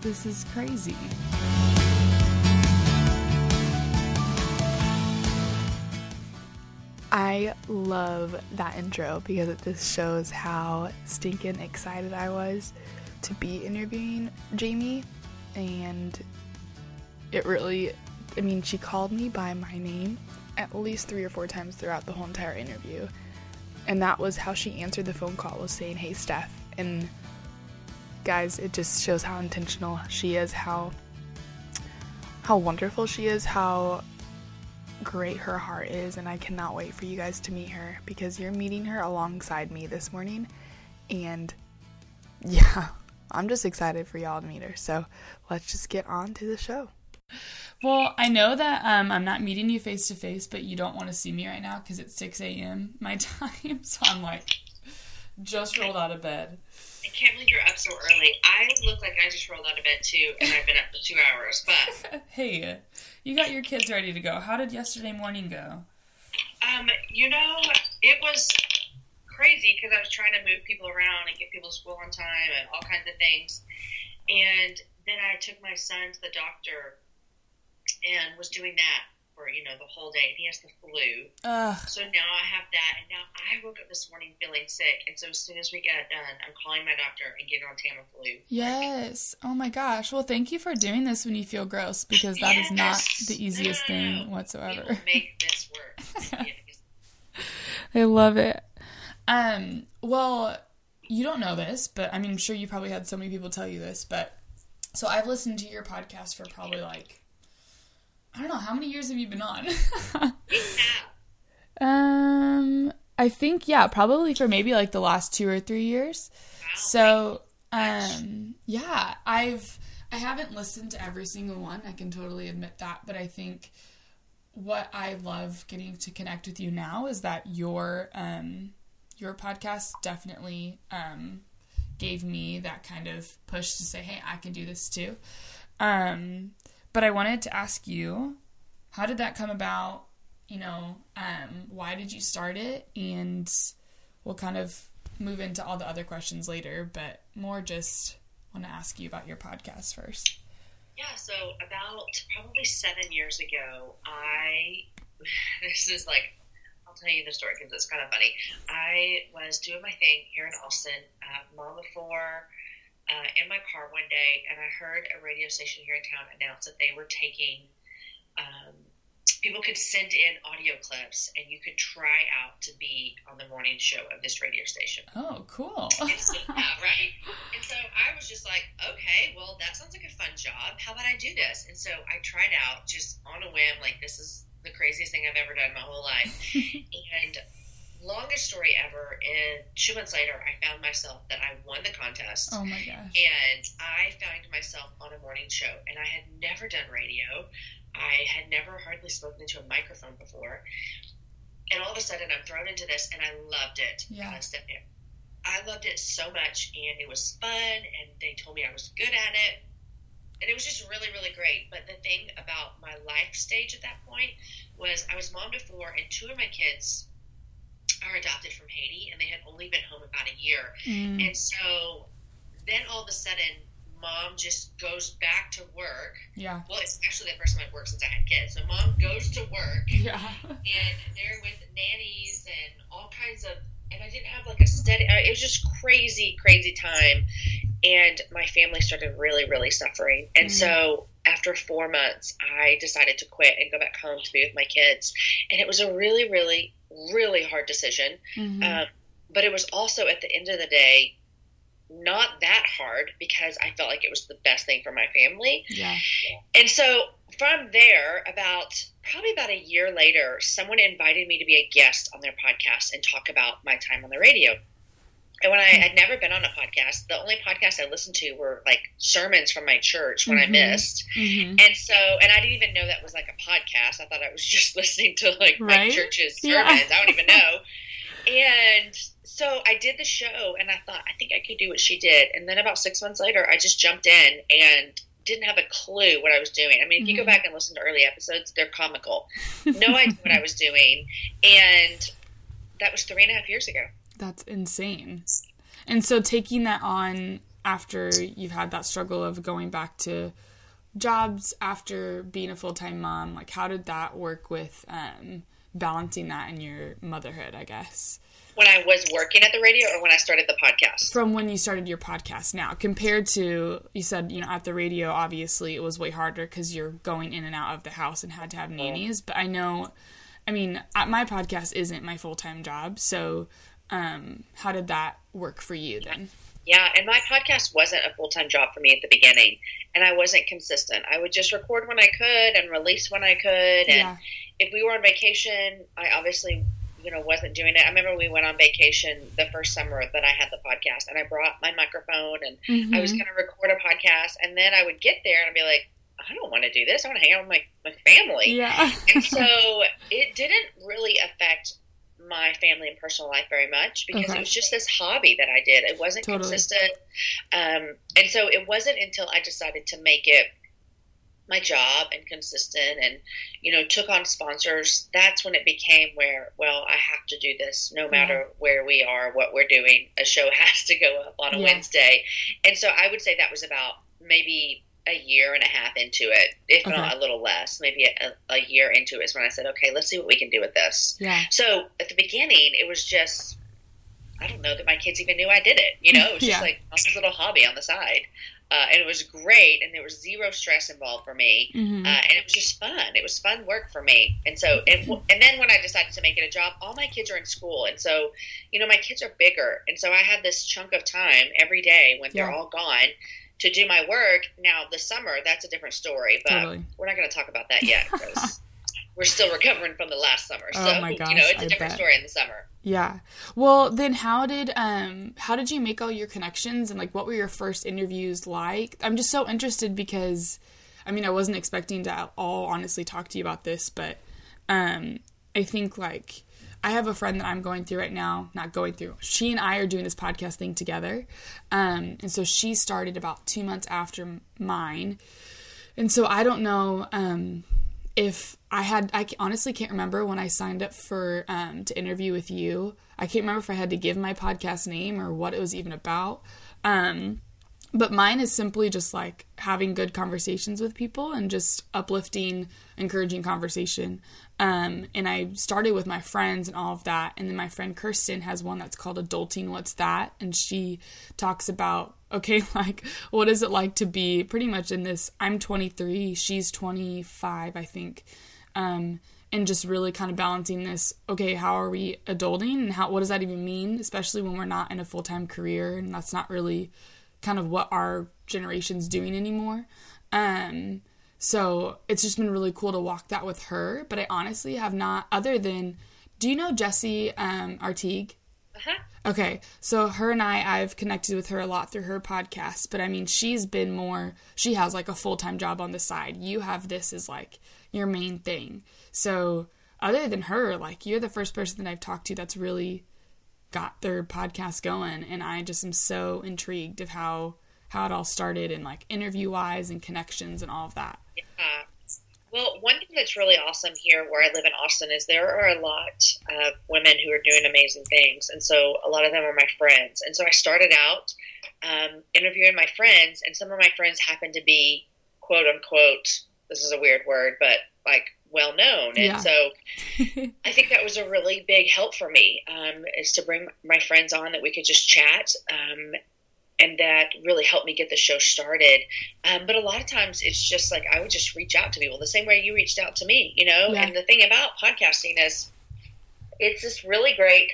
this is crazy. I love that intro because it just shows how stinking excited I was to be interviewing Jamie. And it really, I mean, she called me by my name at least three or four times throughout the whole entire interview. And that was how she answered the phone call was saying, Hey, Steph. And guys, it just shows how intentional she is, how how wonderful she is, how great her heart is, and I cannot wait for you guys to meet her because you're meeting her alongside me this morning. And yeah, I'm just excited for y'all to meet her. So let's just get on to the show. Well, I know that um, I'm not meeting you face to face, but you don't want to see me right now because it's 6 a.m. my time. So I'm like, just rolled out of bed. I can't believe you're up so early. I look like I just rolled out of bed too, and I've been up for two hours. But hey, you got your kids ready to go. How did yesterday morning go? Um, you know, it was crazy because I was trying to move people around and get people to school on time and all kinds of things. And then I took my son to the doctor and was doing that for you know the whole day. And he has the flu, Ugh. so now I have that. And now I woke up this morning feeling sick, and so as soon as we get done, I'm calling my doctor and getting on Tamiflu. Yes. Oh my gosh. Well, thank you for doing this when you feel gross because that is not the easiest No, no, no, thing whatsoever. Make this work. Yes. I love it. Um, well, you don't know this, but I mean, I'm sure you probably had so many people tell you this, but so I've listened to your podcast for probably like, I don't know, how many years have you been on? Um, I think, yeah, probably for maybe like the last two or three years. So, um, yeah, I've, I haven't listened to every single one. I can totally admit that, but I think what I love getting to connect with you now is that your um your podcast definitely um gave me that kind of push to say, "Hey, I can do this too." Um but I wanted to ask you, how did that come about? You know, um why did you start it and we'll kind of move into all the other questions later, but more just want to ask you about your podcast first. Yeah, so about probably seven years ago, I this is like I'll tell you the story because it's kind of funny. I was doing my thing here in Austin, uh, mom of four, uh, in my car one day, and I heard a radio station here in town announce that they were taking. Um, people could send in audio clips, and you could try out to be on the morning show of this radio station. Oh, cool. yeah, right? And so I was just like, okay, well, that sounds like a fun job. How about I do this? And so I tried out just on a whim, like, this is the craziest thing I've ever done my whole life. and longest story ever, and two months later, I found myself that I won the contest. oh my gosh. And I found myself on a morning show, and I had never done radio. I had never hardly spoken into a microphone before. And all of a sudden, I'm thrown into this, and I loved it. Yeah. I loved it so much, and it was fun, and they told me I was good at it. And it was just really, really great. But the thing about my life stage at that point was I was mom to four, and two of my kids are adopted from Haiti, and they had only been home about a year. Mm. And so then all of a sudden, mom just goes back to work. Yeah. Well, it's actually the first time I've worked since I had kids. So mom goes to work, Yeah. and they're with nannies and all kinds of. And I didn't have like a steady. It was just crazy, crazy time. And my family started really, really suffering. And Mm. so after four months, I decided to quit and go back home to be with my kids. And it was a really, really, really hard decision. Mhm. Um, but it was also at the end of the day not that hard because I felt like it was the best thing for my family. yeah. And so from there, about probably about a year later, someone invited me to be a guest on their podcast and talk about my time on the radio. And when I had never been on a podcast, the only podcasts I listened to were like sermons from my church when I Mhm. missed. hmm And so, and I didn't even know that was like a podcast. I thought I was just listening to like my Right? church's Yeah. sermons. I don't even know. And so I did the show and I thought, I think I could do what she did. And then about six months later, I just jumped in and didn't have a clue what I was doing. I mean, if you go Mhm. back and listen to early episodes, they're comical. No idea what I was doing. And that was three and a half years ago. That's insane. And so taking that on after you've had that struggle of going back to jobs after being a full time mom, like how did that work with um, balancing that in your motherhood? I guess when I was working at the radio or when I started the podcast? From when you started your podcast now, compared to you said, you know, at the radio, obviously it was way harder because you're going in and out of the house and had to have nannies. But I know, I mean, my podcast isn't my full time job. So, um, how did that work for you then? Yeah, and my podcast wasn't a full time job for me at the beginning, and I wasn't consistent. I would just record when I could and release when I could. And yeah. if we were on vacation, I obviously you know wasn't doing it. I remember we went on vacation the first summer that I had the podcast, and I brought my microphone and mm-hmm. I was going to record a podcast, and then I would get there and I'd be like, I don't want to do this. I want to hang out with my my family. Yeah. and so it didn't really affect my family and personal life very much because okay. it was just this hobby that I did. It wasn't totally. consistent. Um, and so it wasn't until I decided to make it my job and consistent and you know took on sponsors that's when it became where well i have to do this no matter yeah. where we are what we're doing a show has to go up on a yeah. wednesday and so i would say that was about maybe a year and a half into it if okay. not a little less maybe a, a year into it is when i said okay let's see what we can do with this yeah so at the beginning it was just I don't know that my kids even knew I did it. You know, it was just yeah. like this little hobby on the side. Uh, and it was great, and there was zero stress involved for me, mm-hmm. uh, and it was just fun. It was fun work for me, and so and and then when I decided to make it a job, all my kids are in school, and so you know my kids are bigger, and so I had this chunk of time every day when yeah. they're all gone to do my work. Now the summer, that's a different story, but totally. we're not going to talk about that yet because we're still recovering from the last summer. Oh so my gosh, you know it's a I different bet. story in the summer. Yeah. Well, then how did um how did you make all your connections and like what were your first interviews like? I'm just so interested because I mean, I wasn't expecting to all honestly talk to you about this, but um I think like I have a friend that I'm going through right now, not going through. She and I are doing this podcast thing together. Um and so she started about 2 months after mine. And so I don't know um if I had, I honestly can't remember when I signed up for um, to interview with you. I can't remember if I had to give my podcast name or what it was even about. Um, but mine is simply just like having good conversations with people and just uplifting, encouraging conversation. Um, and I started with my friends and all of that. And then my friend Kirsten has one that's called Adulting What's That? And she talks about, okay, like, what is it like to be pretty much in this? I'm 23, she's 25, I think. Um, and just really kind of balancing this okay how are we adulting and how what does that even mean especially when we're not in a full-time career and that's not really kind of what our generation's doing anymore. Um, so it's just been really cool to walk that with her. But I honestly have not, other than, do you know Jessie um, Artigue? Uh-huh. Okay, so her and I, I've connected with her a lot through her podcast, but I mean, she's been more, she has like a full time job on the side. You have this as like your main thing. So, other than her, like, you're the first person that I've talked to that's really got their podcast going and I just am so intrigued of how how it all started and like interview wise and connections and all of that. Yeah. Well, one thing that's really awesome here where I live in Austin is there are a lot of women who are doing amazing things. And so a lot of them are my friends. And so I started out um, interviewing my friends, and some of my friends happen to be quote unquote, this is a weird word, but like well known. And yeah. so I think that was a really big help for me um, is to bring my friends on that we could just chat. Um, and that really helped me get the show started. Um, but a lot of times it's just like I would just reach out to people the same way you reached out to me, you know? Yeah. And the thing about podcasting is it's this really great,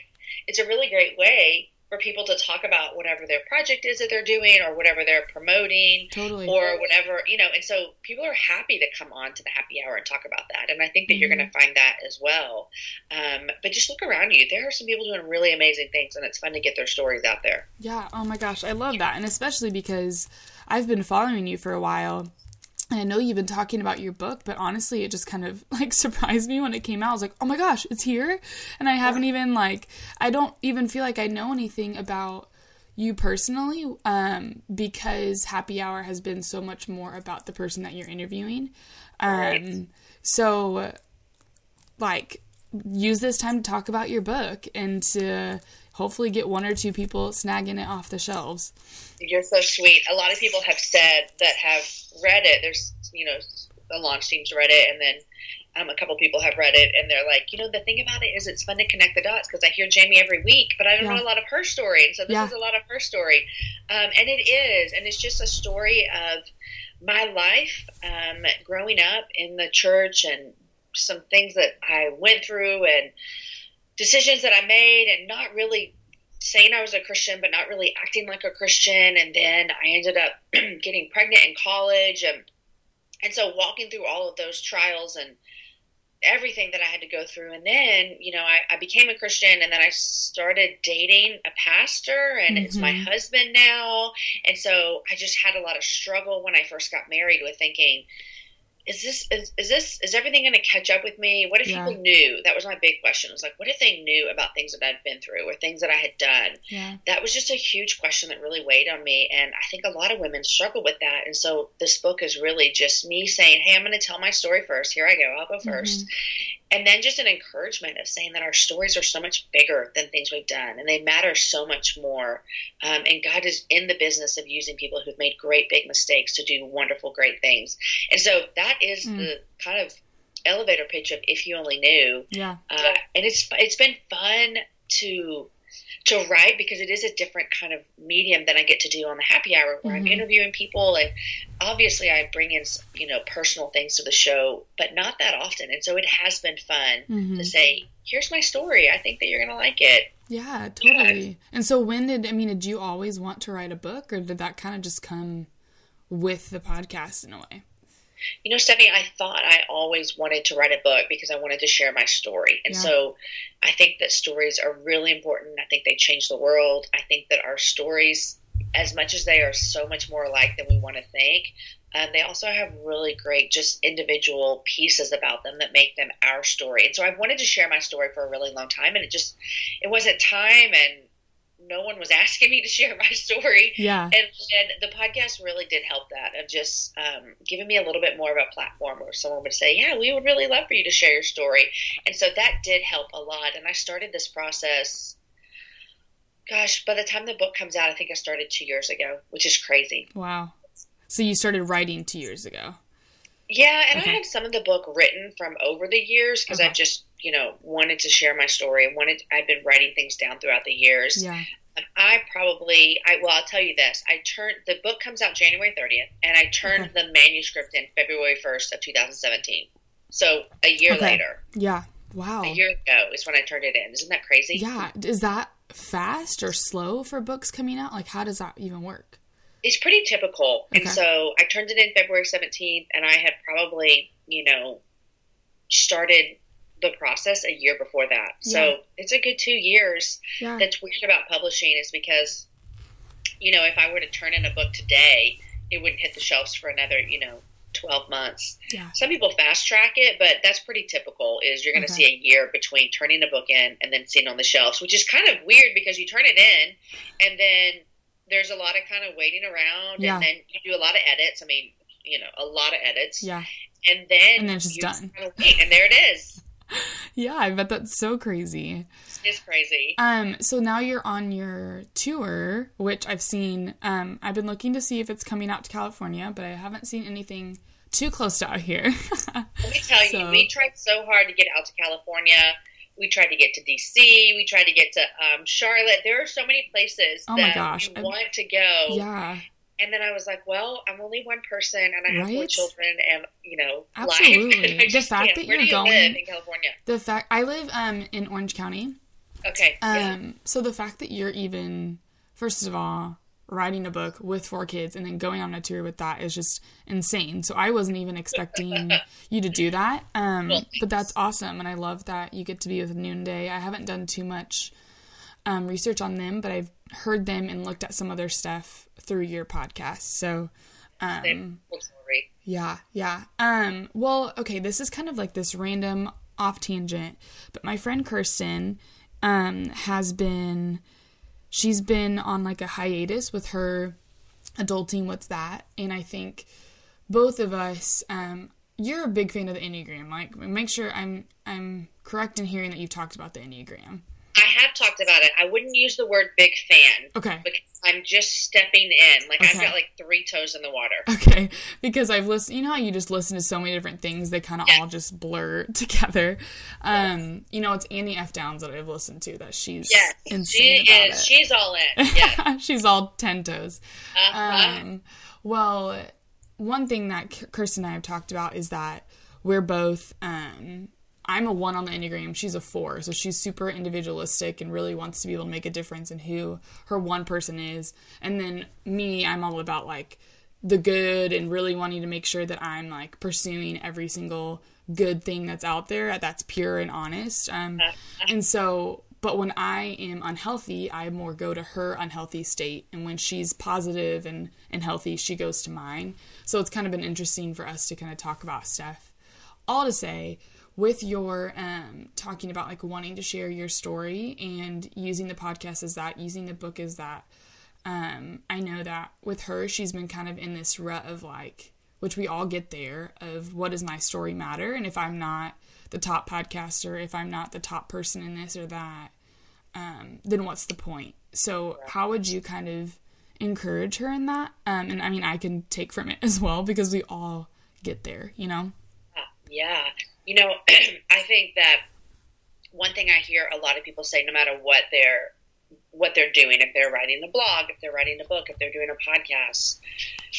it's a really great way for people to talk about whatever their project is that they're doing or whatever they're promoting totally. or whatever you know and so people are happy to come on to the happy hour and talk about that. And i think that mm-hmm. you're going to find that as well. Um, but just look around you. There are some people doing really amazing things and it's fun to get their stories out there. Yeah. Oh my gosh. I love that. And especially because i've been following you for a while I know you've been talking about your book, but honestly, it just kind of like surprised me when it came out. I was like, oh my gosh, it's here. And I haven't even like, I don't even feel like I know anything about you personally um, because happy hour has been so much more about the person that you're interviewing. Um, right. So, like, use this time to talk about your book and to hopefully get one or two people snagging it off the shelves. You're so sweet. A lot of people have said that have read it. There's, you know, the launch team's read it, and then um, a couple people have read it, and they're like, you know, the thing about it is it's fun to connect the dots because I hear Jamie every week, but I don't Yeah. know a lot of her story, and so this Yeah. is a lot of her story, um, and it is, and it's just a story of my life um, growing up in the church and some things that I went through and decisions that I made, and not really saying I was a Christian, but not really acting like a Christian. And then I ended up getting pregnant in college, and and so walking through all of those trials and everything that I had to go through. And then, you know, I, I became a Christian, and then I started dating a pastor, and it's my Mhm. husband now. And so I just had a lot of struggle when I first got married with thinking. Is this is, is this is everything going to catch up with me? What if Yeah. people knew? That was my big question. It was like, what if they knew about things that I'd been through or things that I had done? Yeah. that was just a huge question that really weighed on me and i think a lot of women struggle with that and so this book is really just me saying hey i'm going to tell my story first here i go i'll go mm-hmm. 1st and then just an encouragement of saying that our stories are so much bigger than things we've done and they matter so much more um, and god is in the business of using people who've made great big mistakes to do wonderful great things and so that is Mm. the kind of elevator pitch of if you only knew Yeah. uh, and it's it's been fun to to write because it is a different kind of medium than I get to do on the happy hour where I'm Mhm. interviewing people and obviously I bring in you know personal things to the show but not that often and so it has been fun Mhm. to say here's my story I think that you're gonna like it Yeah, totally. And so when did I mean did you always want to write a book or did that kind of just come with the podcast in a way? You know Stephanie I thought I always wanted to write a book because I wanted to share my story and Yeah. so I think that stories are really important I think they change the world I think that our stories as much as they are so much more alike than we want to think, um, they also have really great just individual pieces about them that make them our story. And so I've wanted to share my story for a really long time, and it just it wasn't time, and no one was asking me to share my story. Yeah. And, and the podcast really did help that of just um, giving me a little bit more of a platform where someone would say, Yeah, we would really love for you to share your story. And so that did help a lot. And I started this process, gosh, by the time the book comes out, I think I started two years ago, which is crazy. Wow. So you started writing 2 years ago. Yeah, and Okay. I had some of the book written from over the years because Okay. I just, you know, wanted to share my story and wanted. I've been writing things down throughout the years. Yeah. I probably, I well, I'll tell you this. I turned the book comes out January 30th, and I turned the manuscript in February 1st of 2017. So a year Okay. later, Yeah. Wow. a year ago is when I turned it in. Isn't that crazy? Yeah. Is that fast or slow for books coming out? Like how does that even work? It's pretty typical. Okay. And so I turned it in February 17th, and I had probably, you know, started the process a year before that. Yeah. So it's a good two years. Yeah. That's weird about publishing is because, you know, if I were to turn in a book today, it wouldn't hit the shelves for another, you know, 12 months. Yeah. Some people fast track it, but that's pretty typical is you're going to Okay. see a year between turning a book in and then seeing it on the shelves, which is kind of weird because you turn it in and then there's a lot of kind of waiting around Yeah. and then you do a lot of edits. I mean, you know, a lot of edits. Yeah. And then And then it's just done. kinda wait, and there it is. Yeah, I bet that's so crazy. It's crazy. Um, so now you're on your tour, which I've seen. Um, I've been looking to see if it's coming out to California, but I haven't seen anything too close to out here. Let me tell you, So- we tried so hard to get out to California. We tried to get to DC. We tried to get to um, Charlotte. There are so many places Oh my that gosh, you I- want to go. yeah, And then I was like, well, I'm only one person, and I have four children, and you know, Absolutely. The just fact can't. that Where you're do you going- live in California? the fact I live um in Orange County. Okay. yeah. Um, so the fact that you're even, first of all, writing a book with four kids and then going on a tour with that is just insane. So I wasn't even expecting you to do that. Um, but that's awesome, and I love that you get to be with Noonday. I haven't done too much um, research on them, but I've heard them and looked at some other stuff through your podcast. So. Um, yeah, yeah. Um, well, okay, this is kind of like this random off tangent, but my friend Kirsten um has been she's been on like a hiatus with her adulting what's that? And I think both of us um you're a big fan of the Enneagram. Like make sure I'm I'm correct in hearing that you've talked about the Enneagram. I have talked about it. I wouldn't use the word big fan. Okay. Because I'm just stepping in. Like I've got like three toes in the water. Okay, because I've listened. You know how you just listen to so many different things; they kind of Yeah. all just blur together. Um, you know, it's Annie F. Downs that I've listened to. That she's Yes, she insane about is. it. She's all in. Yeah. she's all ten toes. Uh-huh. Um, well, one thing that Kirsten and I have talked about is that we're both. Um, I'm a one on the Enneagram. She's a four. So she's super individualistic and really wants to be able to make a difference in who her one person is. And then me, I'm all about like the good and really wanting to make sure that I'm like pursuing every single good thing that's out there that's pure and honest. Um, and so, but when I am unhealthy, I more go to her unhealthy state. And when she's positive and, and healthy, she goes to mine. So it's kind of been interesting for us to kind of talk about stuff all to say with your um, talking about like wanting to share your story and using the podcast as that using the book as that. Um, i know that with her she's been kind of in this rut of like which we all get there of what does my story matter? And if i'm not the top podcaster if i'm not the top person in this or that um, then what's the point? So how would you kind of encourage her in that? Um, and i mean i can take from it as well because we all get there you know? Yeah. You know, I think that one thing I hear a lot of people say, no matter what they're what they're doing, if they're writing a blog, if they're writing a book, if they're doing a podcast,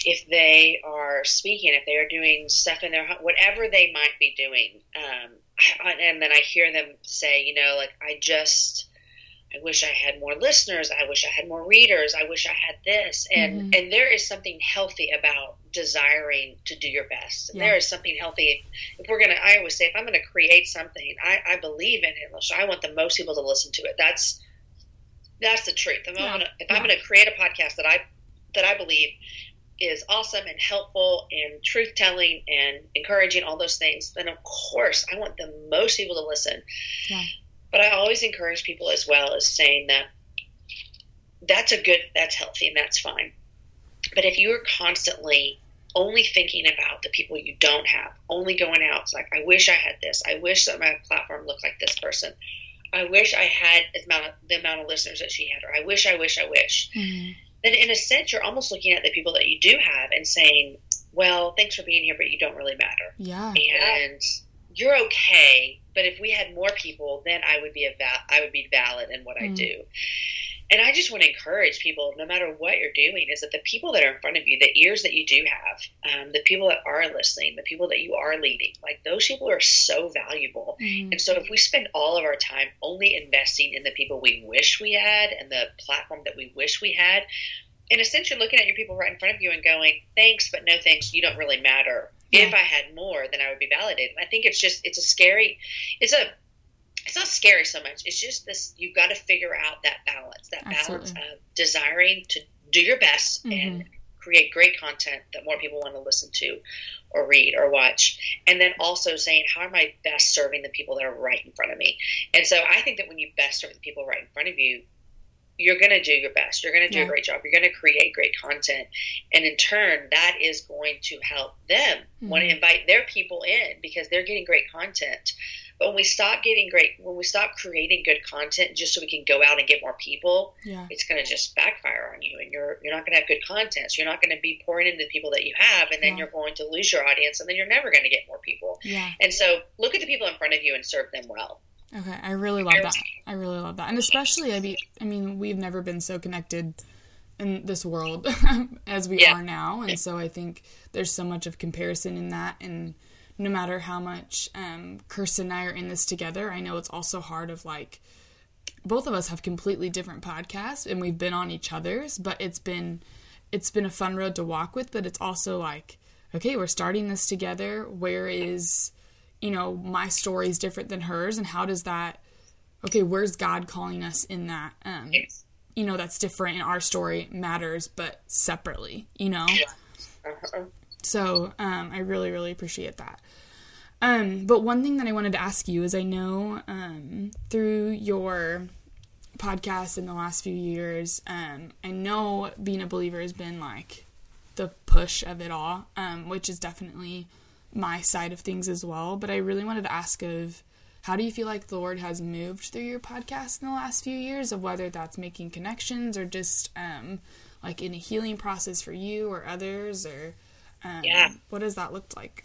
if they are speaking, if they are doing stuff in their whatever they might be doing, um, and then I hear them say, you know, like I just. I wish I had more listeners. I wish I had more readers. I wish I had this. And mm-hmm. and there is something healthy about desiring to do your best. Yeah. There is something healthy if we're gonna I always say if I'm gonna create something, I, I believe in it. I want the most people to listen to it. That's that's the truth. If, Yeah. I'm, gonna, if Yeah. I'm gonna create a podcast that I that I believe is awesome and helpful and truth telling and encouraging all those things, then of course I want the most people to listen. Yeah. But I always encourage people as well as saying that that's a good that's healthy and that's fine. But if you are constantly only thinking about the people you don't have, only going out, it's like, I wish I had this. I wish that my platform looked like this person. I wish I had the amount of, the amount of listeners that she had, or I wish, I wish, I wish. Mm-hmm. Then, in a sense, you're almost looking at the people that you do have and saying, well, thanks for being here, but you don't really matter. yeah And you're okay, but if we had more people, then I would be a val- I would be valid in what I Mm. do. And I just want to encourage people, no matter what you're doing, is that the people that are in front of you, the ears that you do have, um, the people that are listening, the people that you are leading, like those people are so valuable. Mhm. And so if we spend all of our time only investing in the people we wish we had and the platform that we wish we had, in a sense, you're looking at your people right in front of you and going, thanks, but no thanks, you don't really matter. If I had more, then I would be validated. I think it's just, it's a scary, it's a, it's not scary so much. It's just this, you've got to figure out that balance, that balance of desiring to do your best Mhm. and create great content that more people want to listen to or read or watch. And then also saying, how am I best serving the people that are right in front of me? And so I think that when you best serve the people right in front of you, you're going to do your best. You're going to do Yeah. a great job. You're going to create great content. And in turn, that is going to help them want to mm-hmm. invite their people in because they're getting great content. But when we stop getting great, when we stop creating good content just so we can go out and get more people, yeah it's going to just backfire on you and you're you're not going to have good content. So you're not going to be pouring into the people that you have and then Yeah. you're going to lose your audience and then you're never going to get more people. yeah And so look at the people in front of you and serve them well. Okay, I really love that. I really love that, and especially I be, I mean, we've never been so connected in this world as we Yeah. are now, and so I think there's so much of comparison in that, and no matter how much um, Kirsten and I are in this together, I know it's also hard of like both of us have completely different podcasts, and we've been on each other's, but it's been it's been a fun road to walk with, but it's also like okay, we're starting this together. Where is you know, my story is different than hers, and how does that? Okay, where's God calling us in that? Um, you know, that's different, and our story matters, but separately. You know, Uh-huh. so um, I really, really appreciate that. Um, but one thing that I wanted to ask you is, I know um, through your podcast in the last few years, um, I know being a believer has been like the push of it all, um, which is definitely my side of things as well. But I really wanted to ask of how do you feel like the Lord has moved through your podcast in the last few years of whether that's making connections or just um, like in a healing process for you or others or um, Yeah. what does that look like?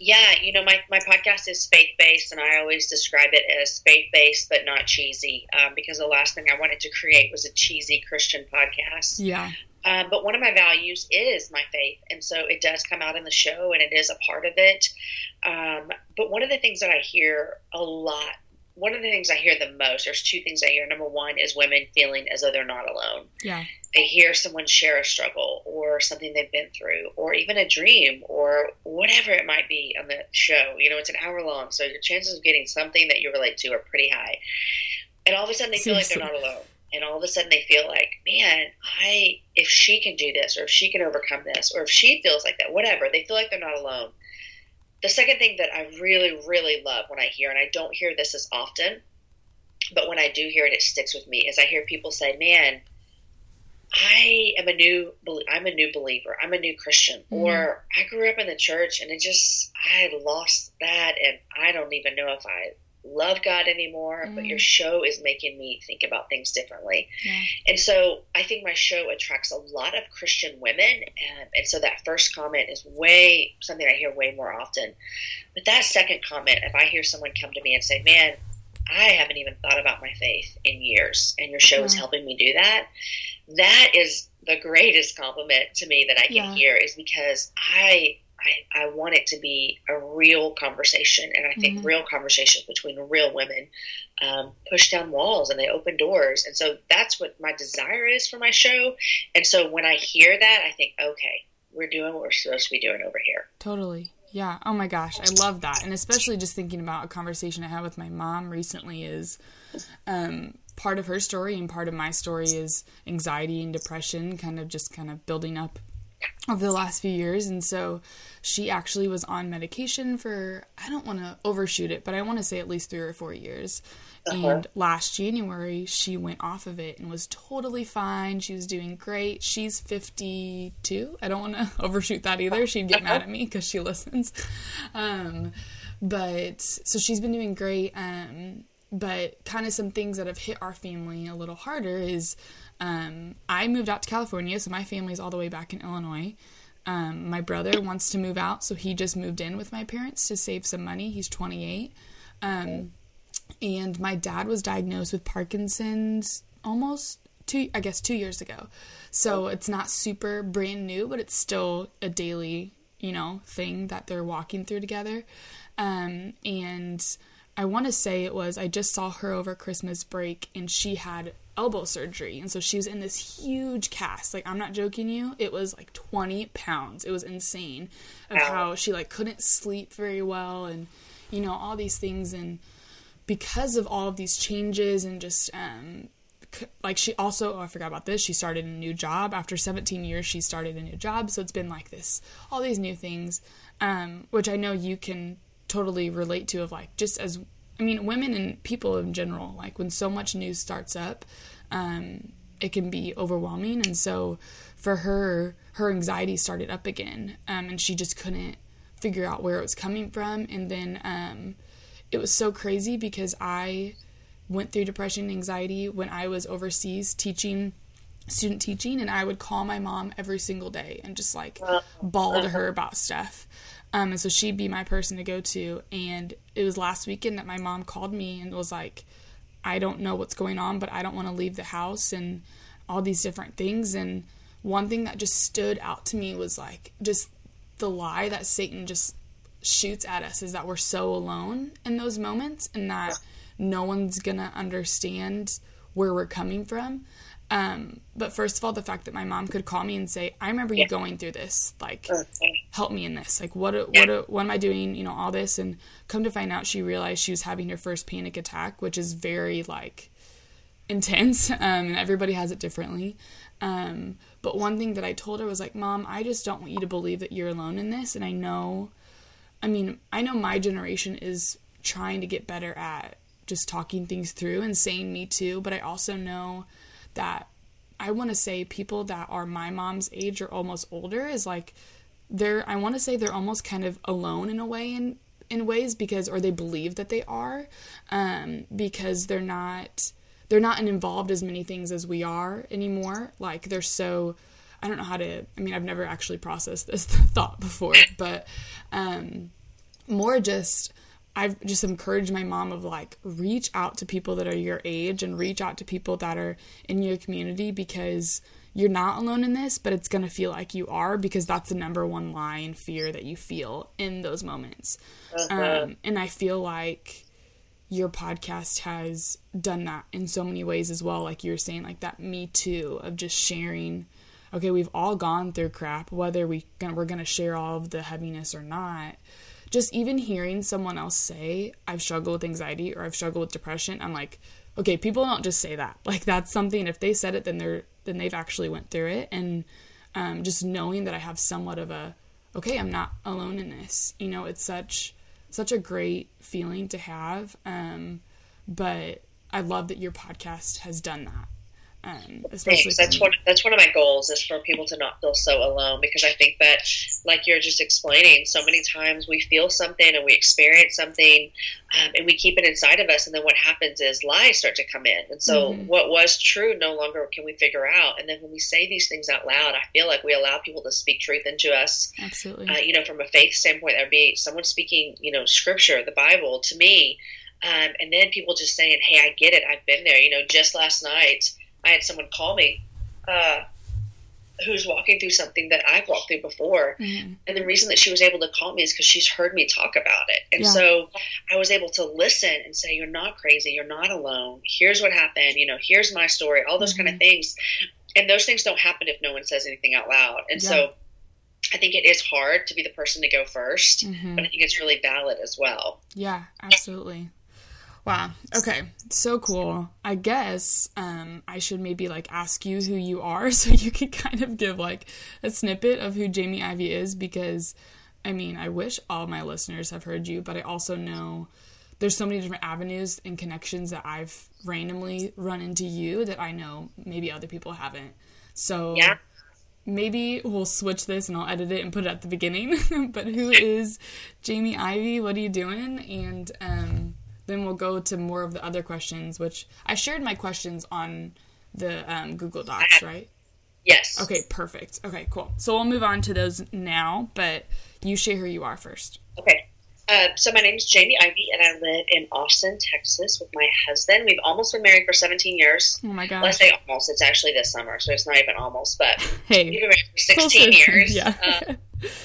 Yeah, you know, my, my podcast is faith based, and I always describe it as faith based but not cheesy um, because the last thing I wanted to create was a cheesy Christian podcast. Yeah. Um, but one of my values is my faith, and so it does come out in the show, and it is a part of it. Um, but one of the things that I hear a lot, one of the things I hear the most, there's two things I hear. Number one is women feeling as though they're not alone. Yeah. They hear someone share a struggle or something they've been through, or even a dream, or whatever it might be on the show. You know, it's an hour long, so your chances of getting something that you relate to are pretty high. And all of a sudden, they feel like they're not alone and all of a sudden they feel like, man, I if she can do this, or if she can overcome this, or if she feels like that, whatever, they feel like they're not alone. The second thing that I really, really love when I hear, and I don't hear this as often, but when I do hear it, it sticks with me, is I hear people say, "Man, I am a new, I'm a new believer, I'm a new Christian, mm-hmm. or I grew up in the church and it just, I lost that, and I don't even know if I love God anymore, but Mm. your show is making me think about things differently. Yeah. And so I think my show attracts a lot of Christian women. And, and so that first comment is way something I hear way more often. But that second comment, if I hear someone come to me and say, man, I haven't even thought about my faith in years, and your show is helping me do that, that is the greatest compliment to me that I can Yeah. hear is because I I, I want it to be a real conversation, and I think Mhm. real conversations between real women um, push down walls and they open doors, and so that's what my desire is for my show. And so when I hear that, I think, okay, we're doing what we're supposed to be doing over here. Totally. Yeah. Oh my gosh, I love that, and especially just thinking about a conversation I had with my mom recently is, um, part of her story and part of my story is anxiety and depression, kind of just kind of building up over the last few years, and so she actually was on medication for I don't want to overshoot it, but I want to say at least three or four years. And last January, she went off of it and was totally fine. She was doing great. She's 52. I don't want to overshoot that either. She'd get mad at me because she listens. Um, but so she's been doing great. Um, but kind of some things that have hit our family a little harder is um, I moved out to California, so my family's all the way back in Illinois. Um, my brother wants to move out, so he just moved in with my parents to save some money. He's 28. Um, and my dad was diagnosed with Parkinson's almost two, I guess, two years ago. So it's not super brand new, but it's still a daily, you know, thing that they're walking through together. Um, and I want to say it was, I just saw her over Christmas break and she had elbow surgery. And so she was in this huge cast. Like, I'm not joking you. It was like 20 pounds. It was insane of how she like couldn't sleep very well and, you know, all these things. And, because of all of these changes and just um like she also oh I forgot about this she started a new job after 17 years she started a new job so it's been like this all these new things um which I know you can totally relate to of like just as I mean women and people in general like when so much news starts up um it can be overwhelming. And so for her her anxiety started up again um and she just couldn't figure out where it was coming from. And then um it was so crazy because I went through depression and anxiety when I was overseas teaching student teaching and I would call my mom every single day and just like bawl to her about stuff. Um, and so she'd be my person to go to. And it was last weekend that my mom called me and was like, I don't know what's going on, but I don't want to leave the house and all these different things. And one thing that just stood out to me was like just the lie that Satan just shoots at us is that we're so alone in those moments and that no one's gonna understand where we're coming from. Um, but first of all, the fact that my mom could call me and say, "I remember you going through this. Like, help me in this. Like, what what what am I doing? You know, all this." And come to find out, she realized she was having her first panic attack, which is very like intense, um, and everybody has it differently. Um, but one thing that I told her was like, "Mom, I just don't want you to believe that you're alone in this, and I know." I mean, I know my generation is trying to get better at just talking things through and saying me too, but I also know that I want to say people that are my mom's age or almost older is like they're I want to say they're almost kind of alone in a way in in ways because or they believe that they are um, because they're not they're not involved as many things as we are anymore. Like they're so i don't know how to i mean i've never actually processed this thought before but um, more just I've just encouraged my mom of like reach out to people that are your age and reach out to people that are in your community because you're not alone in this, but it's going to feel like you are because that's the number one line fear that you feel in those moments. Uh-huh. Um, and I feel like your podcast has done that in so many ways as well. Like you were saying, like that me too of just sharing. Okay, we've all gone through crap, whether we we're gonna share all of the heaviness or not just even hearing someone else say I've struggled with anxiety or I've struggled with depression, I'm like, okay, people don't just say that. Like that's something if they said it then they're then they've actually went through it and um, just knowing that I have somewhat of a okay, I'm not alone in this. You know, it's such such a great feeling to have. Um, but I love that your podcast has done that. Um, especially that's one that's one of my goals is for people to not feel so alone because I think that like you're just explaining so many times we feel something and we experience something um, and we keep it inside of us and then what happens is lies start to come in. And so mm-hmm. what was true no longer can we figure out. And then when we say these things out loud I feel like we allow people to speak truth into us absolutely. uh, you know from a faith standpoint there'd be someone speaking you know scripture the Bible to me um, and then people just saying hey I get it I've been there you know just last night I had someone call me uh, who's walking through something that I've walked through before. Mm-hmm. And the reason that she was able to call me is because she's heard me talk about it. And yeah. so I was able to listen and say, You're not crazy. You're not alone. Here's what happened. You know, here's my story, all those mm-hmm. kind of things. And those things don't happen if no one says anything out loud. And yeah. so I think it is hard to be the person to go 1st mm-hmm. but I think it's really valid as well. Yeah, absolutely. Wow. Okay. So cool. I guess um, I should maybe like ask you who you are so you can kind of give like a snippet of who Jamie Ivey is because I mean, I wish all my listeners have heard you, but I also know there's so many different avenues and connections that I've randomly run into you that I know maybe other people haven't. So yeah. maybe we'll switch this and I'll edit it and put it at the beginning. but who is Jamie Ivey? What are you doing? And um then we'll go to more of the other questions, which I shared my questions on the um, Google Docs, right? Yes. Okay, perfect. Okay, cool. So we'll move on to those now, but you share who you are first. Okay. Uh, so my name is Jamie Ivey, and I live in Austin, Texas, with my husband. We've almost been married for 17 years. Oh my god! Let's say almost. It's actually this summer, so it's not even almost. But hey, we've been married for 16 years. Yeah. uh,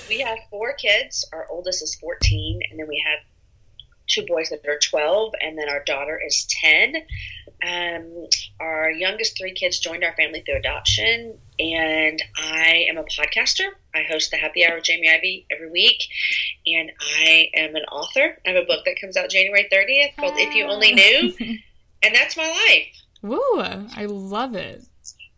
we have four kids. Our oldest is 14, and then we have two boys that are 12, and then our daughter is 10. Um, our youngest three kids joined our family through adoption, and I am a podcaster. I host the Happy Hour with Jamie Ivey every week, and I am an author. I have a book that comes out January 30th called If You Only Knew, and that's my life. Woo! I love it.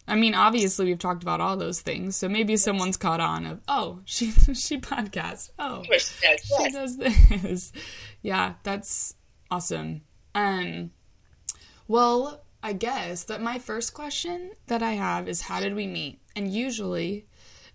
I mean, obviously we've talked about all those things, so maybe someone's caught on of, oh, she she podcasts. Oh, she does this. Yeah, that's awesome. Um, well, I guess that my first question that I have is, how did we meet? And usually,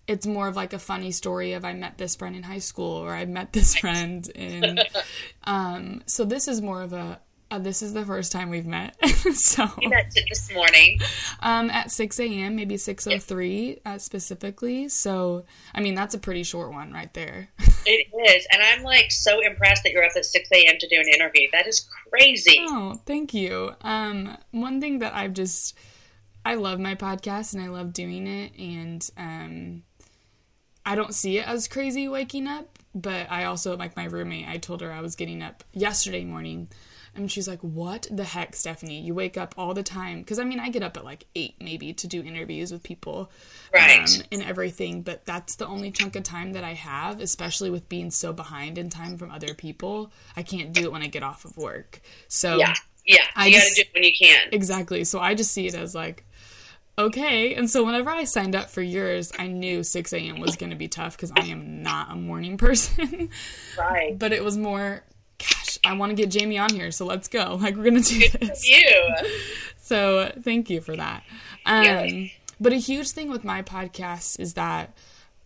it's more of like a funny story of I met this friend in high school or I met this friend in. um, so this is more of a uh, this is the first time we've met. so we met this morning. Um, at six a.m., maybe six o three uh, specifically. So I mean, that's a pretty short one right there. it is, and I'm like so impressed that you're up at six a.m. to do an interview. That is crazy. Oh, thank you. Um, one thing that I've just I love my podcast and I love doing it, and um, I don't see it as crazy waking up. But I also like my roommate. I told her I was getting up yesterday morning and she's like, What the heck, Stephanie? You wake up all the time. Because I mean, I get up at like eight maybe to do interviews with people right. Um, and everything. But that's the only chunk of time that I have, especially with being so behind in time from other people. I can't do it when I get off of work. So, yeah, yeah. I gotta do it when you can. Exactly. So I just see it as like, okay. And so whenever I signed up for yours, I knew 6 a.m. was going to be tough because I am not a morning person. right. But it was more I want to get Jamie on here, so let's go. Like we're gonna do this. you. So thank you for that. Um, But a huge thing with my podcast is that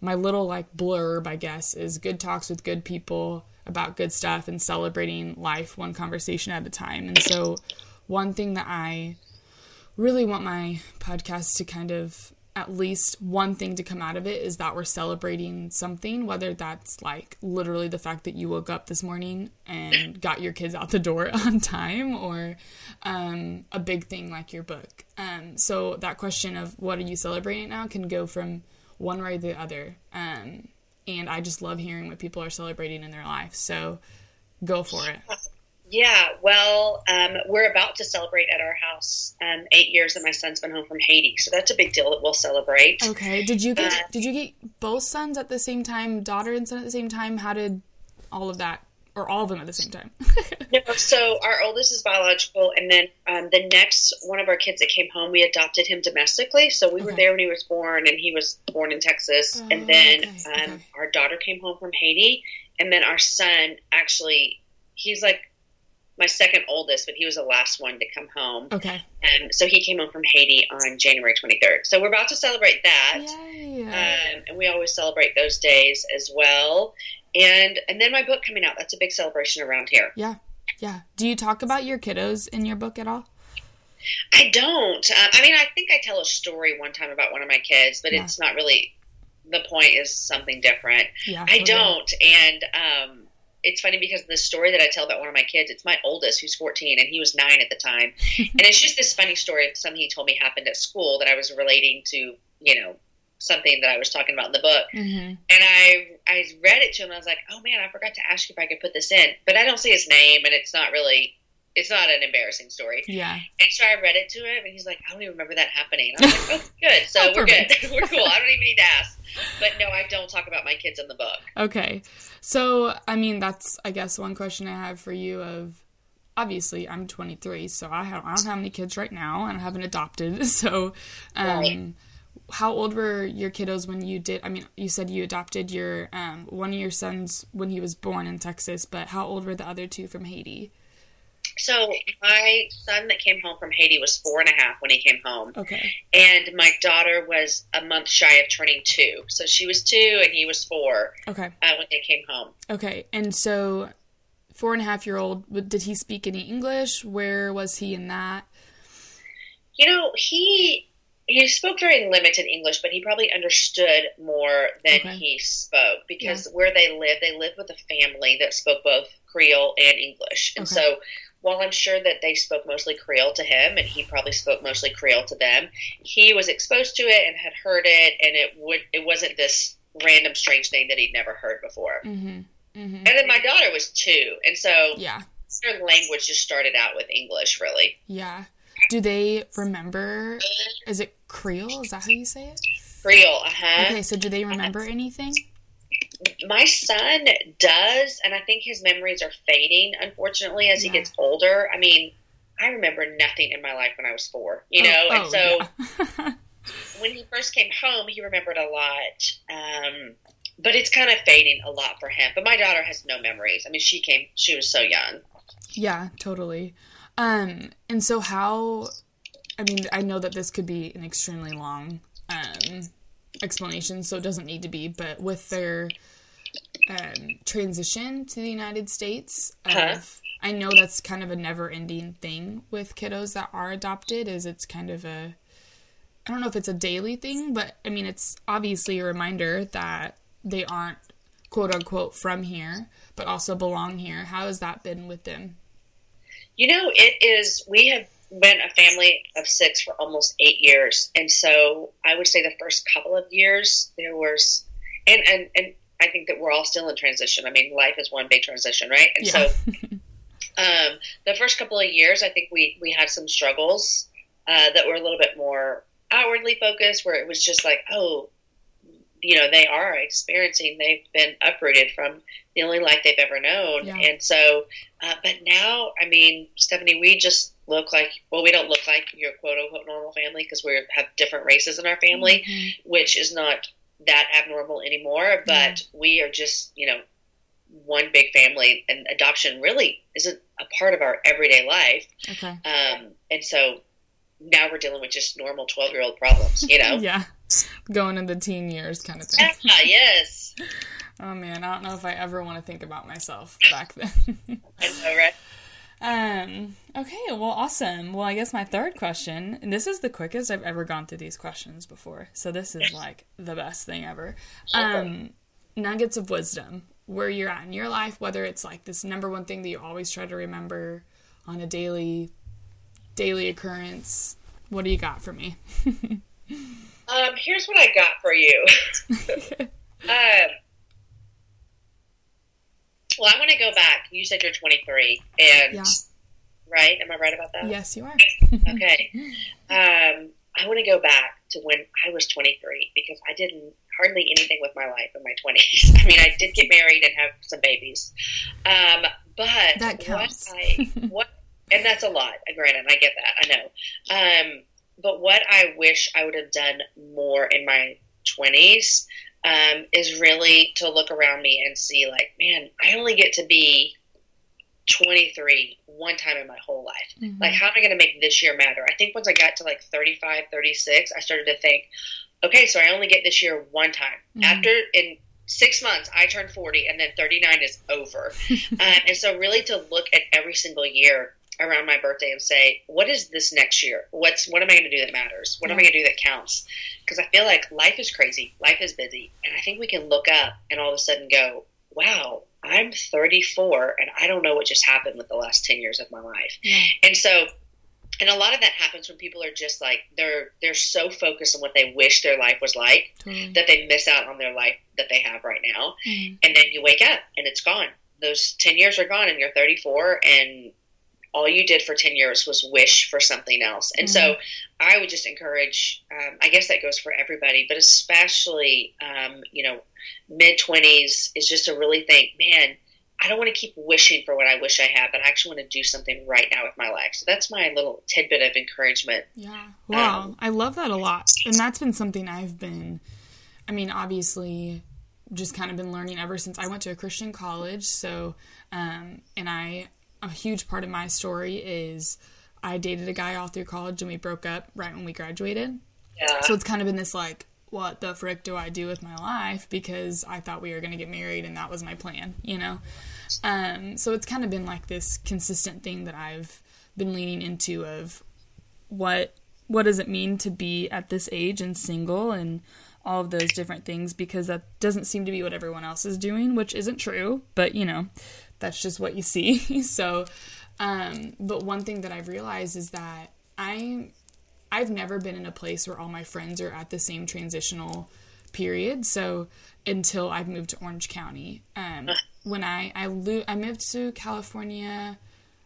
my little like blurb, I guess, is good talks with good people about good stuff and celebrating life one conversation at a time. And so, one thing that I really want my podcast to kind of at least one thing to come out of it is that we're celebrating something, whether that's like literally the fact that you woke up this morning and got your kids out the door on time, or um, a big thing like your book. Um, so that question of what are you celebrating now can go from one way or the other. Um, and I just love hearing what people are celebrating in their life. So go for it. Yeah, well, um, we're about to celebrate at our house um, eight years that my son's been home from Haiti, so that's a big deal that we'll celebrate. Okay. Did you get uh, did you get both sons at the same time, daughter and son at the same time? How did all of that, or all of them at the same time? no, so our oldest is biological, and then um, the next one of our kids that came home, we adopted him domestically. So we okay. were there when he was born, and he was born in Texas, and then okay. Um, okay. our daughter came home from Haiti, and then our son actually, he's like my second oldest, but he was the last one to come home. Okay. And so he came home from Haiti on January 23rd. So we're about to celebrate that. Um, and we always celebrate those days as well. And and then my book coming out. That's a big celebration around here. Yeah. Yeah. Do you talk about your kiddos in your book at all? I don't. Uh, I mean, I think I tell a story one time about one of my kids, but yeah. it's not really. The point is something different. Yeah, I don't. And um, it's funny because the story that I tell about one of my kids, it's my oldest who's 14 and he was nine at the time. and it's just this funny story of something he told me happened at school that I was relating to, you know, something that I was talking about in the book. Mm-hmm. And I, I read it to him and I was like, oh man, I forgot to ask you if I could put this in, but I don't see his name and it's not really, it's not an embarrassing story. Yeah. And so I read it to him and he's like, I don't even remember that happening. I'm like, oh, good. So oh, we're good. we're cool. I don't even need to ask. But no, I don't talk about my kids in the book. Okay. So, I mean, that's, I guess, one question I have for you of, obviously, I'm 23, so I, have, I don't have any kids right now, and I haven't adopted. So, um, right. how old were your kiddos when you did, I mean, you said you adopted your, um, one of your sons when he was born in Texas, but how old were the other two from Haiti? So my son that came home from Haiti was four and a half when he came home. Okay. And my daughter was a month shy of turning two. So she was two and he was four. Okay. Uh, when they came home. Okay. And so four and a half year old, did he speak any English? Where was he in that? You know, he he spoke very limited English, but he probably understood more than okay. he spoke because yeah. where they lived, they lived with a family that spoke both Creole and English. And okay. so while I'm sure that they spoke mostly Creole to him and he probably spoke mostly Creole to them, he was exposed to it and had heard it and it would it wasn't this random strange thing that he'd never heard before. Mm-hmm. Mm-hmm. And then my daughter was two, and so yeah, her language just started out with English, really. Yeah. Do they remember? Is it Creole? Is that how you say it? Creole. Uh huh. Okay, so do they remember anything? My son does, and I think his memories are fading, unfortunately, as yeah. he gets older. I mean, I remember nothing in my life when I was four, you oh, know, oh, and so yeah. when he first came home, he remembered a lot. Um, but it's kind of fading a lot for him. But my daughter has no memories. I mean, she came, she was so young. Yeah, totally. Um, and so how, I mean, I know that this could be an extremely long, um, explanation, so it doesn't need to be, but with their um, transition to the United States, uh-huh. I know that's kind of a never-ending thing with kiddos that are adopted. Is it's kind of a, I don't know if it's a daily thing, but I mean it's obviously a reminder that they aren't quote unquote from here, but also belong here. How has that been with them? You know, it is. We have been a family of six for almost eight years, and so I would say the first couple of years there was, and and and I think that we're all still in transition. I mean, life is one big transition, right? And yeah. so, um, the first couple of years, I think we we had some struggles uh, that were a little bit more outwardly focused, where it was just like, oh, you know, they are experiencing, they've been uprooted from the only life they've ever known, yeah. and so, uh, but now, I mean, Stephanie, we just look like well we don't look like your quote unquote normal family because we have different races in our family mm-hmm. which is not that abnormal anymore but we are just you know one big family and adoption really isn't a part of our everyday life. Okay. Um, and so now we're dealing with just normal 12 year old problems you know? Yeah. Going into teen years kind of thing. Yeah, yes. Oh man, I don't know if I ever want to think about myself back then. I know, right? Um, okay, well, awesome. Well, I guess my third question, and this is the quickest I've ever gone through these questions before. So this is like the best thing ever. Um, nuggets of wisdom, where you're at in your life, whether it's like this number one thing that you always try to remember on a daily daily occurrence. What do you got for me? Um, here's what I got for you. um, well, I want to go back. You said you're 23, and Yeah. right? Am I right about that? yes, you are. Okay. Um, I want to go back to when I was 23 because I didn't hardly anything with my life in my 20s. I mean, I did get married and have some babies, um, but That counts. What I, what, and that's a lot. Granted, I get that. I know. Um, but what I wish I would have done more in my 20s um, is really to look around me and see, like, man, I only get to be 23 one time in my whole life. Mhm. Like, how am I going to make this year matter? I think once I got to like 35, 36, I started to think, okay, so I only get this year one time. Mhm. After, in six months, I turn 40, and then 39 is over. um, and so, really, to look at every single year around my birthday and say, what is this next year? What's what am I going to do that matters? What am I going to do that counts? Because I feel like life is crazy, life is busy, and I think we can look up and all of a sudden go, wow. I'm 34 and I don't know what just happened with the last 10 years of my life. Yeah. And so, and a lot of that happens when people are just like they're they're so focused on what they wish their life was like Totally. that they miss out on their life that they have right now. Mhm. And then you wake up and it's gone. Those 10 years are gone and you're 34 and all you did for 10 years was wish for something else. And so I would just encourage, um, I guess that goes for everybody, but especially, um, you know, mid 20s is just to really think, man, I don't want to keep wishing for what I wish I had, but I actually want to do something right now with my life. So that's my little tidbit of encouragement. Yeah. Wow. I love that a lot. And that's been something I've been, I mean, obviously, just kind of been learning ever since I went to a Christian college. So, um, and I, a huge part of my story is I dated a guy all through college and we broke up right when we graduated. Yeah. So it's kind of been this like, what the frick do I do with my life? Because I thought we were going to get married and that was my plan, you know? Um, so it's kind of been like this consistent thing that I've been leaning into of what what does it mean to be at this age and single and all of those different things because that doesn't seem to be what everyone else is doing, which isn't true, but you know, that's just what you see. so, um, but one thing that I've realized is that I I've never been in a place where all my friends are at the same transitional period. So until I've moved to Orange County, um, when I I, lo- I moved to California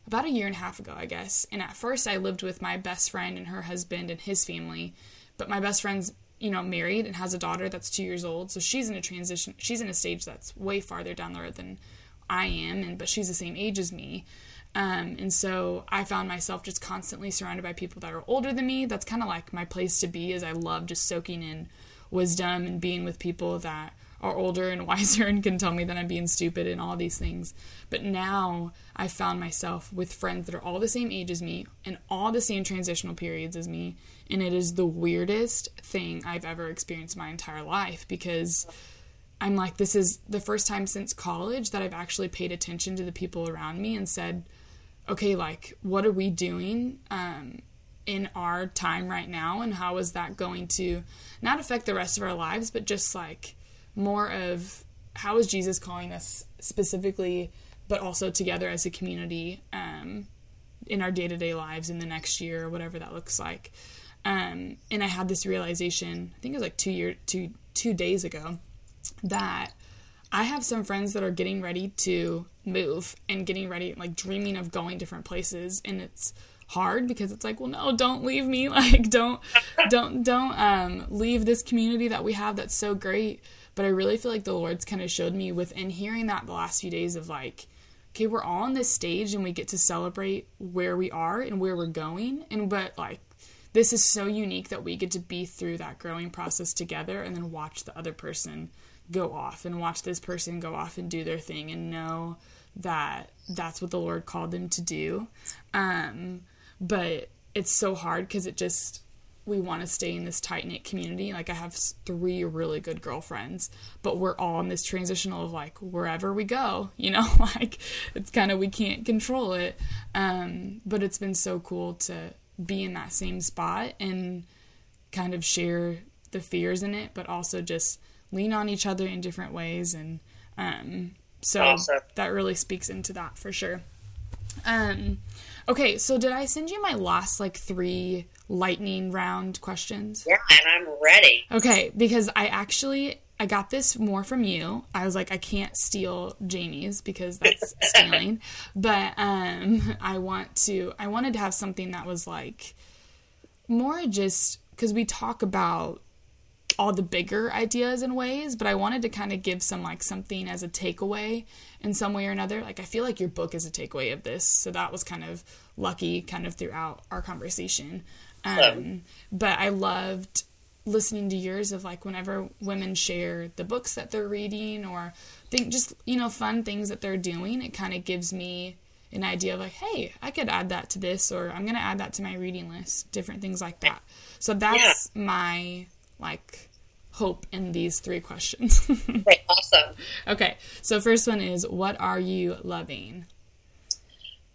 about a year and a half ago, I guess. And at first, I lived with my best friend and her husband and his family. But my best friend's, you know, married and has a daughter that's two years old. So she's in a transition. She's in a stage that's way farther down the road than I am, and but she's the same age as me. Um, and so I found myself just constantly surrounded by people that are older than me. That's kind of like my place to be. Is I love just soaking in wisdom and being with people that are older and wiser and can tell me that I'm being stupid and all these things. But now I found myself with friends that are all the same age as me and all the same transitional periods as me. And it is the weirdest thing I've ever experienced my entire life because I'm like, this is the first time since college that I've actually paid attention to the people around me and said, okay, like, what are we doing? Um, in our time right now and how is that going to not affect the rest of our lives but just like more of how is jesus calling us specifically but also together as a community um, in our day-to-day lives in the next year or whatever that looks like um, and i had this realization i think it was like two year two two days ago that I have some friends that are getting ready to move and getting ready, like dreaming of going different places, and it's hard because it's like, well, no, don't leave me, like don't, don't, don't um, leave this community that we have that's so great. But I really feel like the Lord's kind of showed me within hearing that the last few days of like, okay, we're all on this stage and we get to celebrate where we are and where we're going, and but like this is so unique that we get to be through that growing process together and then watch the other person go off and watch this person go off and do their thing and know that that's what the Lord called them to do. Um, but it's so hard because it just we want to stay in this tight knit community. Like I have three really good girlfriends, but we're all in this transitional of like wherever we go, you know, like it's kind of we can't control it. Um, but it's been so cool to be in that same spot and kind of share the fears in it, but also just lean on each other in different ways. And um, so Awesome. that really speaks into that for sure. Um, okay, so did I send you my last like three lightning round questions? Yeah, and I'm ready. Okay, because I actually I got this more from you. I was like, I can't steal Jamie's because that's stealing. But um I want to I wanted to have something that was like more just because we talk about all the bigger ideas and ways, but I wanted to kind of give some like something as a takeaway in some way or another. Like I feel like your book is a takeaway of this, so that was kind of lucky kind of throughout our conversation. Um, but I loved listening to yours of like whenever women share the books that they're reading or think just you know fun things that they're doing, it kind of gives me an idea of like, hey, I could add that to this, or I'm gonna add that to my reading list, different things like that. So that's my like hope in these three questions. Okay, awesome. okay, so first one is, what are you loving?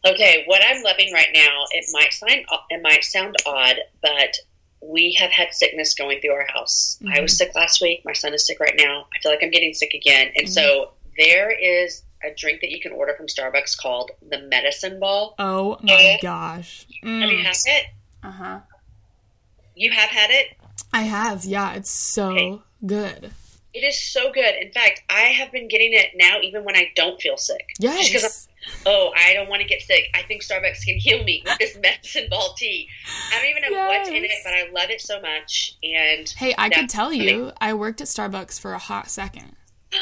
Okay, what I'm loving right now, it might sound it might sound odd, but we have had sickness going through our house. I was mm-hmm. sick last week. My son is sick right now. I feel like I'm getting sick again, and so mm-hmm. there is a drink that you can order from Starbucks called the Medicine Ball. Oh my gosh. Have you had mm. it? Uh huh. You have had it. I have, yeah. It's so Okay. good. It is so good. In fact, I have been getting it now, even when I don't feel sick. Just Yes. oh, I don't want to get sick. I think Starbucks can heal me with this medicine ball tea. I don't even know what's in it, but I love it so much. And Hey, I could tell funny. you, I worked at Starbucks for a hot second.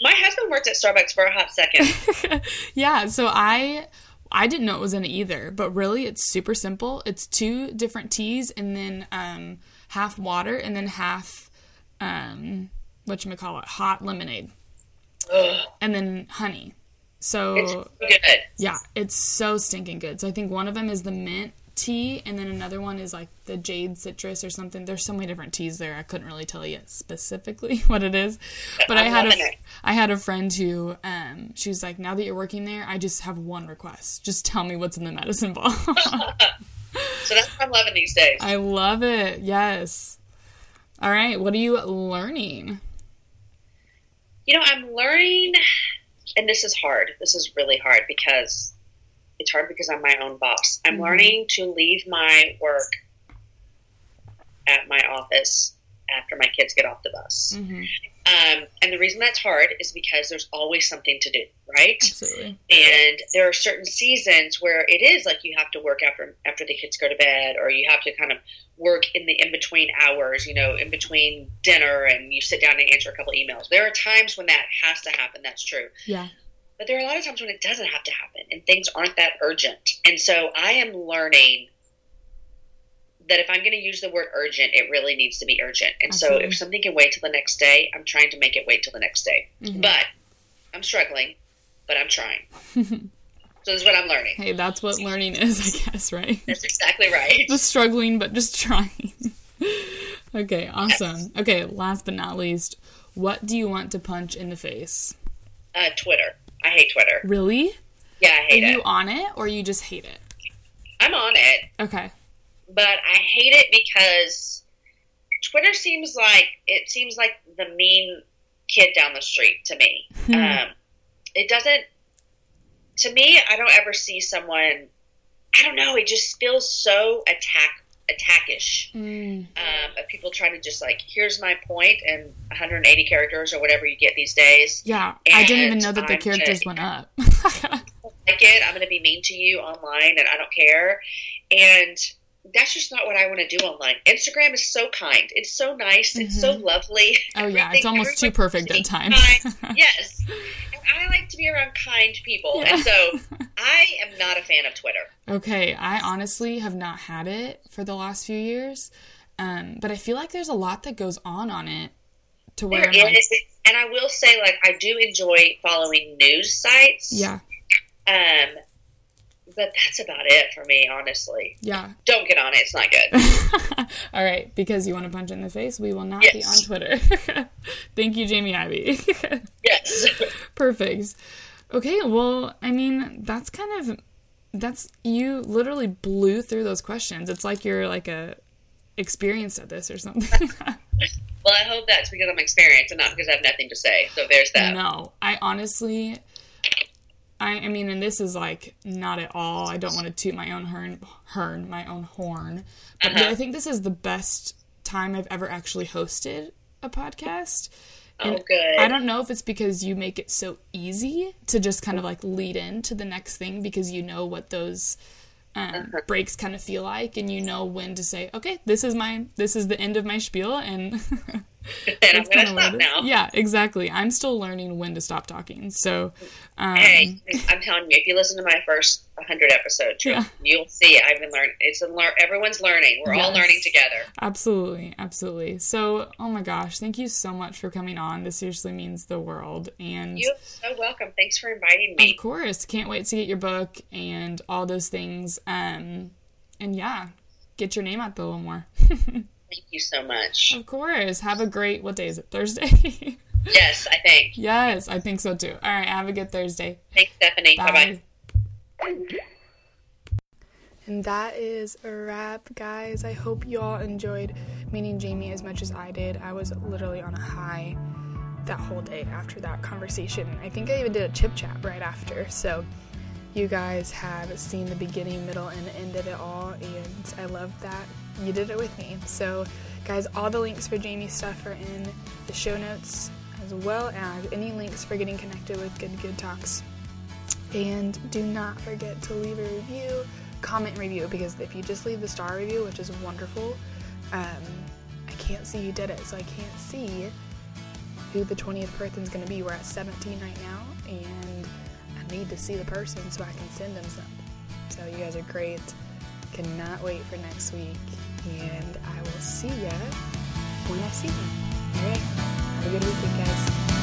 my husband worked at Starbucks for a hot second. yeah, so I I didn't know it was in it either, but really it's super simple. It's two different teas and then um, half water and then half um, what you call it, hot lemonade, Ugh, and then honey. So it's good. yeah, it's so stinking good. So I think one of them is the mint tea, and then another one is like the jade citrus or something. There's so many different teas there. I couldn't really tell you specifically what it is, but I I'm had a it. I had a friend who um she was like, now that you're working there, I just have one request. Just tell me what's in the medicine ball. So that's what I'm loving these days. I love it. Yes. All right. What are you learning? You know, I'm learning, and this is hard. This is really hard because it's hard because I'm my own boss. I'm Mhm. learning to leave my work at my office after my kids get off the bus. hmm Um, and the reason that's hard is because there's always something to do, right? Absolutely. And there are certain seasons where it is like you have to work after after the kids go to bed, or you have to kind of work in the in between hours, you know, in between dinner, and you sit down and answer a couple emails. There are times when that has to happen. That's true. Yeah. But there are a lot of times when it doesn't have to happen, and things aren't that urgent. And so I am learning that if I'm going to use the word urgent, it really needs to be urgent. And so if something can wait till the next day, I'm trying to make it wait till the next day. Mhm. But I'm struggling, but I'm trying. so this is what I'm learning. Hey, that's what learning is, I guess, right? That's exactly right. just struggling, but just trying. okay, awesome. Okay, last but not least, what do you want to punch in the face? Uh, Twitter. I hate Twitter. Really? Yeah, I Are hate you on it or you just hate it? I'm on it, Okay. But I hate it because Twitter seems like it seems like the mean kid down the street to me. Hmm. Um, it doesn't. To me, I don't ever see someone. I don't know. It just feels so attack attackish. Mm, Um, of people trying to just like, here's my point, and 180 characters or whatever you get these days. yeah, I didn't even know that the I'm characters just- went up. like it. I'm going to be mean to you online, and I don't care. And that's just not what I want to do online. Instagram is so kind. It's so nice. It's so lovely. oh yeah, it's almost too perfect at times. yes. And I like to be around kind people. Yeah. And so I am not a fan of Twitter. okay, I honestly have not had it for the last few years, um, but I feel like there's a lot that goes on on it to where There I'm like, and I will say, like, I do enjoy following news sites. yeah, Um, but that's about it for me, honestly. Yeah. Don't get on it; it's not good. All right, because you want to punch in the face, we will not Yes. be on Twitter. Thank you, Jamie Ivey. yes. Perfect. Okay, well, I mean, that's kind of that's you literally blew through those questions. It's like you're like a experienced at this or something. well, I hope that's because I'm experienced and not because I have nothing to say. So there's that. no, I honestly I, I mean, and this is like not at all. I don't want to toot my own horn, horn my own horn, but Uh-huh. I think this is the best time I've ever actually hosted a podcast. Oh, good. I don't know if it's because you make it so easy to just kind of like lead into the next thing because you know what those um, Uh-huh. breaks kind of feel like, and you know when to say, "Okay, this is my this is the end of my spiel," and and I'm gonna stop now. Yeah, exactly. I'm still learning when to stop talking. So, um, Hey, I'm telling you, if you listen to my first 100 episodes, you'll, Yeah. you'll see I've been learning. It's a lear- everyone's learning. We're all learning together. Absolutely, absolutely. So, oh my gosh, thank you so much for coming on. This seriously means the world. And You're so welcome. Thanks for inviting me. of course, can't wait to get your book and all those things. Um, and yeah, get your name out there a little more. Thank you so much. of course. Have a great. What day is it? Thursday. Yes, I think. yes, I think so too. All right, have a good Thursday. Thanks, Stephanie. Bye bye. Bye. And that is a wrap, guys. I hope you all enjoyed meeting Jamie as much as I did. I was literally on a high that whole day after that conversation. I think I even did a chip chat right after. So you guys have seen the beginning, middle, and end of it all, and I love that you did it with me. So, guys, all the links for Jamie's stuff are in the show notes, as well as any links for getting connected with Good Good Talks. And do not forget to leave a review, comment review, because if you just leave the star review, which is wonderful, um, I can't see who did it, so I can't see who the 20th person's going to be. We're at 17 right now, and I need to see the person so I can send them something. So you guys are great. Cannot wait for next week, and I will see ya when I see you. All right, have a good weekend, guys.